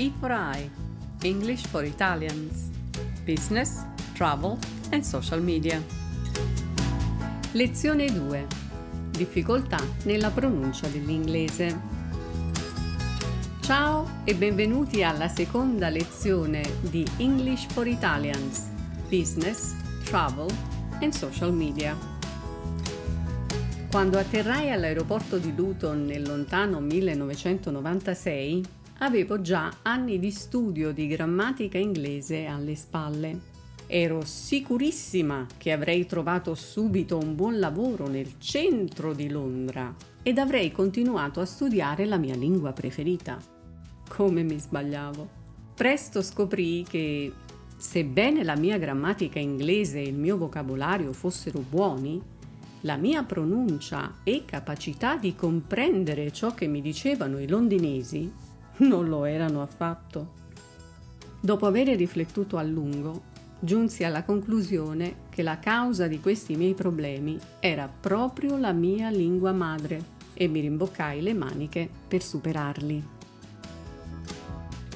E for I, English for Italians, Business, Travel and Social Media. Lezione 2. Difficoltà nella pronuncia dell'inglese. Ciao e benvenuti alla seconda lezione di English for Italians, Business, Travel and Social Media. Quando atterrai all'aeroporto di Luton nel lontano 1996, avevo già anni di studio di grammatica inglese alle spalle. Ero sicurissima che avrei trovato subito un buon lavoro nel centro di Londra ed avrei continuato a studiare la mia lingua preferita. Come mi sbagliavo. Presto scoprì che, sebbene la mia grammatica inglese e il mio vocabolario fossero buoni, la mia pronuncia e capacità di comprendere ciò che mi dicevano i londinesi non lo erano affatto. Dopo aver riflettuto a lungo, giunsi alla conclusione che la causa di questi miei problemi era proprio la mia lingua madre e mi rimboccai le maniche per superarli.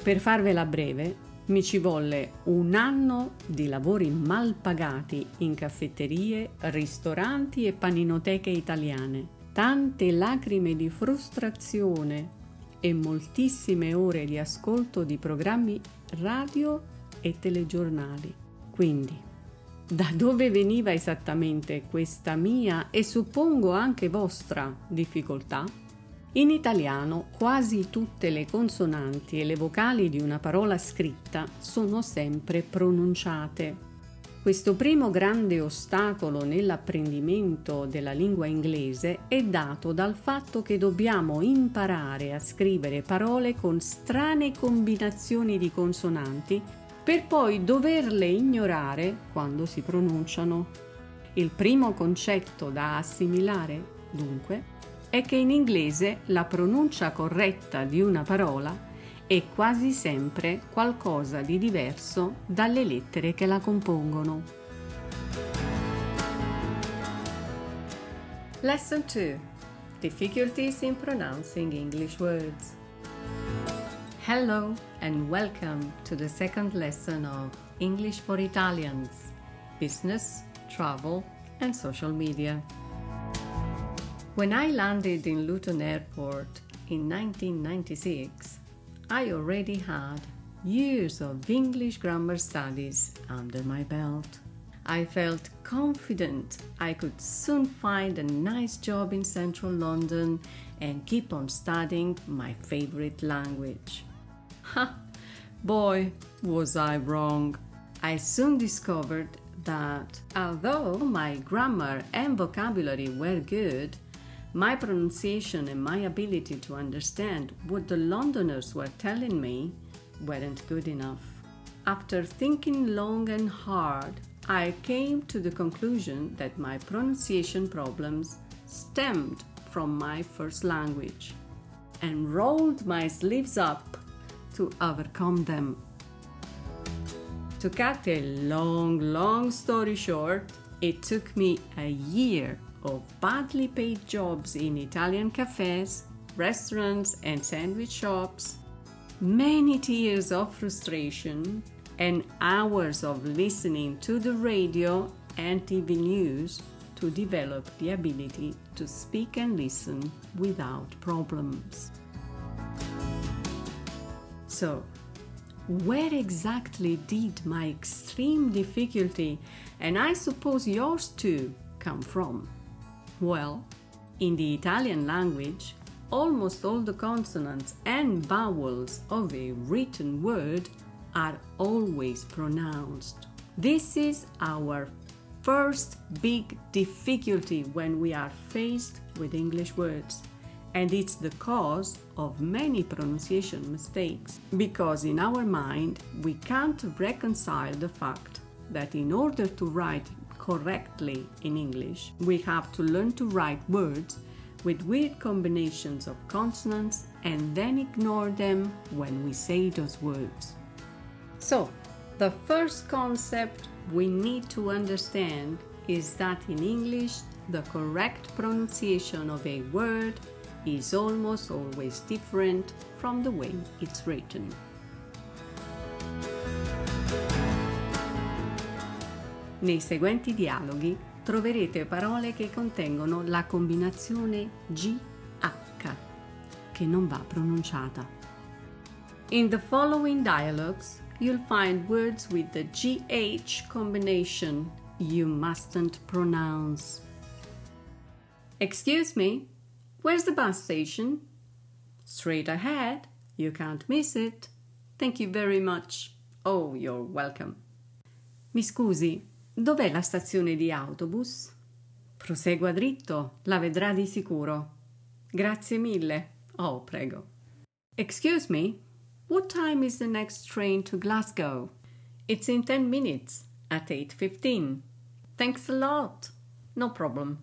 Per farvela breve, mi ci volle un anno di lavori mal pagati in caffetterie, ristoranti e paninoteche italiane, tante lacrime di frustrazione e moltissime ore di ascolto di programmi radio e telegiornali. Quindi, da dove veniva esattamente questa mia e suppongo anche vostra difficoltà? In italiano quasi tutte le consonanti e le vocali di una parola scritta sono sempre pronunciate. Questo primo grande ostacolo nell'apprendimento della lingua inglese è dato dal fatto che dobbiamo imparare a scrivere parole con strane combinazioni di consonanti per poi doverle ignorare quando si pronunciano. Il primo concetto da assimilare, dunque, è che in inglese la pronuncia corretta di una parola è quasi sempre qualcosa di diverso dalle lettere che la compongono. Lesson 2 Difficulties in pronouncing English words. Hello and welcome to the second lesson of English for Italians Business, Travel and Social Media. When I landed in Luton Airport in 1996, I already had years of English grammar studies under my belt. I felt confident I could soon find a nice job in central London and keep on studying my favorite language. Ha! Boy, was I wrong. I soon discovered that although my grammar and vocabulary were good, my pronunciation and my ability to understand what the Londoners were telling me weren't good enough. After thinking long and hard, I came to the conclusion that my pronunciation problems stemmed from my first language and rolled my sleeves up to overcome them. To cut a long, long story short, it took me a year of badly paid jobs in Italian cafes, restaurants, and sandwich shops, many tears of frustration, and hours of listening to the radio and TV news to develop the ability to speak and listen without problems. So, where exactly did my extreme difficulty, and I suppose yours too, come from? Well, in the Italian language, almost all the consonants and vowels of a written word are always pronounced. This is our first big difficulty when we are faced with English words. And it's the cause of many pronunciation mistakes because in our mind we can't reconcile the fact that in order to write correctly in English, we have to learn to write words with weird combinations of consonants and then ignore them when we say those words. So, the first concept we need to understand is that in English, the correct pronunciation of a word is almost always different from the way it's written. Nei seguenti dialoghi troverete parole che contengono la combinazione GH che non va pronunciata. In the following dialogues, you'll find words with the GH combination you mustn't pronounce. Excuse me, where's the bus station? Straight ahead, you can't miss it. Thank you very much. Oh, you're welcome. Mi scusi, dov'è la stazione di autobus? Prosegua dritto, la vedrà di sicuro. Grazie mille. Oh, prego. Excuse me, what time is the next train to Glasgow? It's in 10 minutes, at 8.15. Thanks a lot. No problem.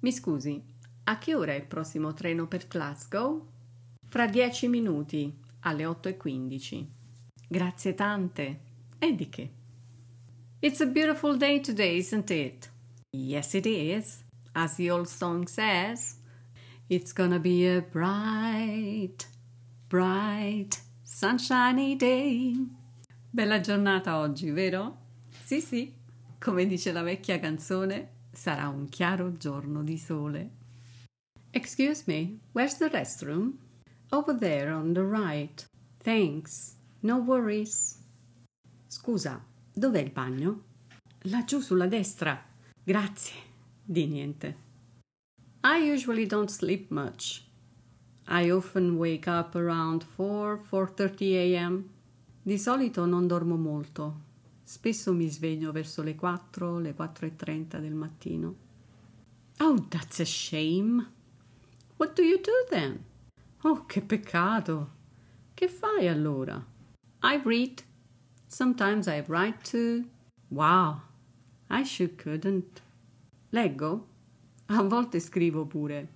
Mi scusi, a che ora è il prossimo treno per Glasgow? Fra 10 minuti, alle 8.15. Grazie tante. E di che? It's a beautiful day today, isn't it? Yes, it is. As the old song says, it's gonna be a bright, bright, sunshiny day. Bella giornata oggi, vero? Sì, sì, come dice la vecchia canzone, sarà un chiaro giorno di sole. Excuse me, where's the restroom? Over there on the right. Thanks. No worries. Scusa, Dov'è il bagno? Laggiù sulla destra. Grazie. Di niente. I usually don't sleep much. I often wake up around 4 4:30 a.m. Di solito non dormo molto. Spesso mi sveglio verso le 4, le 4:30 del mattino. Oh, that's a shame. What do you do then? Oh, che peccato. Che fai allora? I read. Sometimes I write too. Wow, I sure couldn't. Leggo? A volte scrivo pure.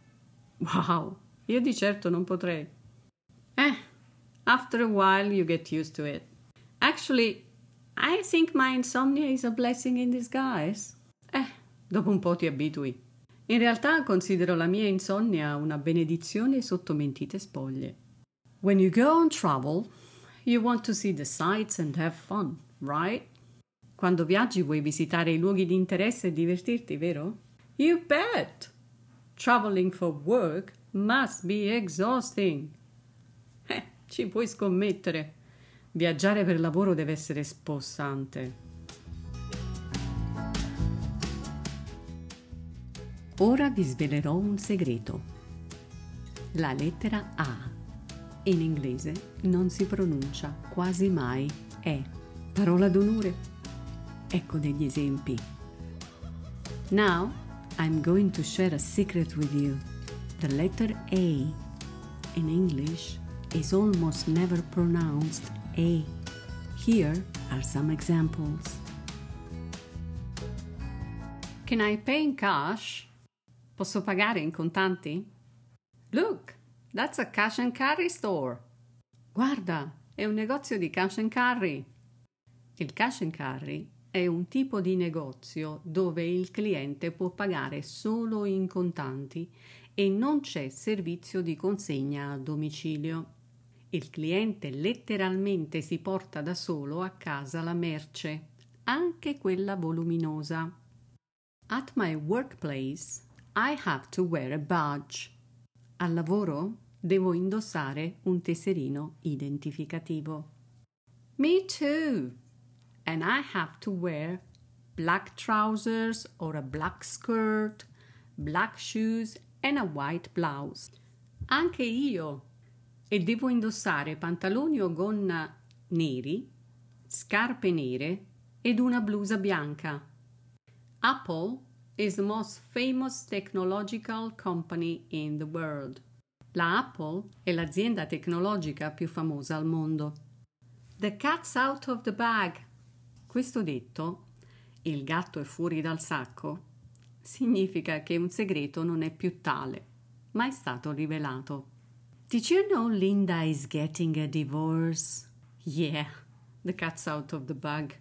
Wow, io di certo non potrei. Eh, after a while you get used to it. Actually, I think my insomnia is a blessing in disguise. Eh, dopo un po' ti abitui. In realtà considero la mia insonnia una benedizione sotto mentite spoglie. When you go on travel, You want to see the sights and have fun, right? Quando viaggi vuoi visitare i luoghi di interesse e divertirti, vero? You bet! Traveling for work must be exhausting. Eh, ci puoi scommettere. Viaggiare per lavoro deve essere spossante. Ora vi svelerò un segreto. La lettera A in inglese non si pronuncia quasi mai è. Parola d'onore. Ecco degli esempi. Now I'm going to share a secret with you. The letter A in English is almost never pronounced A. Here are some examples. Can I pay in cash? Posso pagare in contanti? Look, That's a cash and carry store. Guarda, è un negozio di cash and carry. Il cash and carry è un tipo di negozio dove il cliente può pagare solo in contanti e non c'è servizio di consegna a domicilio. Il cliente letteralmente si porta da solo a casa la merce, anche quella voluminosa. At my workplace, I have to wear a badge. Al lavoro devo indossare un tesserino identificativo. Me too. And I have to wear black trousers or a black skirt, black shoes and a white blouse. Anche io. E devo indossare pantaloni o gonna neri, scarpe nere ed una blusa bianca. Apple is the most famous technological company in the world. La Apple è l'azienda tecnologica più famosa al mondo. The cat's out of the bag. Questo detto, il gatto è fuori dal sacco, significa che un segreto non è più tale, ma è stato rivelato. Did you know Linda is getting a divorce? Yeah, the cat's out of the bag.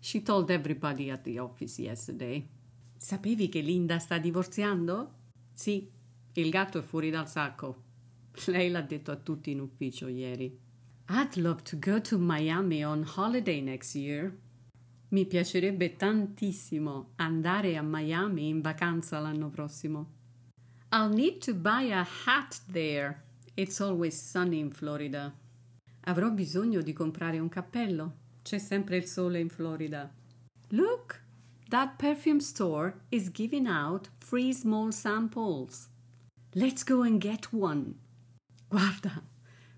She told everybody at the office yesterday. Sapevi che Linda sta divorziando? Sì, il gatto è fuori dal sacco. Lei l'ha detto a tutti in ufficio ieri. I'd love to go to Miami on holiday next year. Mi piacerebbe tantissimo andare a Miami in vacanza l'anno prossimo. I'll need to buy a hat there. It's always sunny in Florida. Avrò bisogno di comprare un cappello. C'è sempre il sole in Florida. Look, that perfume store is giving out free small samples. Let's go and get one. Guarda,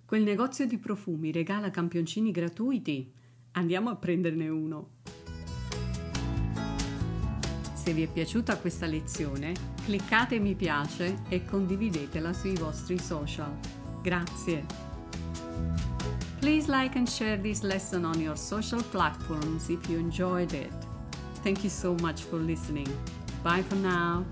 quel negozio di profumi regala campioncini gratuiti. Andiamo a prenderne uno. Se vi è piaciuta questa lezione, cliccate mi piace e condividetela sui vostri social. Grazie. Please like and share this lesson on your social platforms if you enjoyed it. Thank you so much for listening. Bye for now.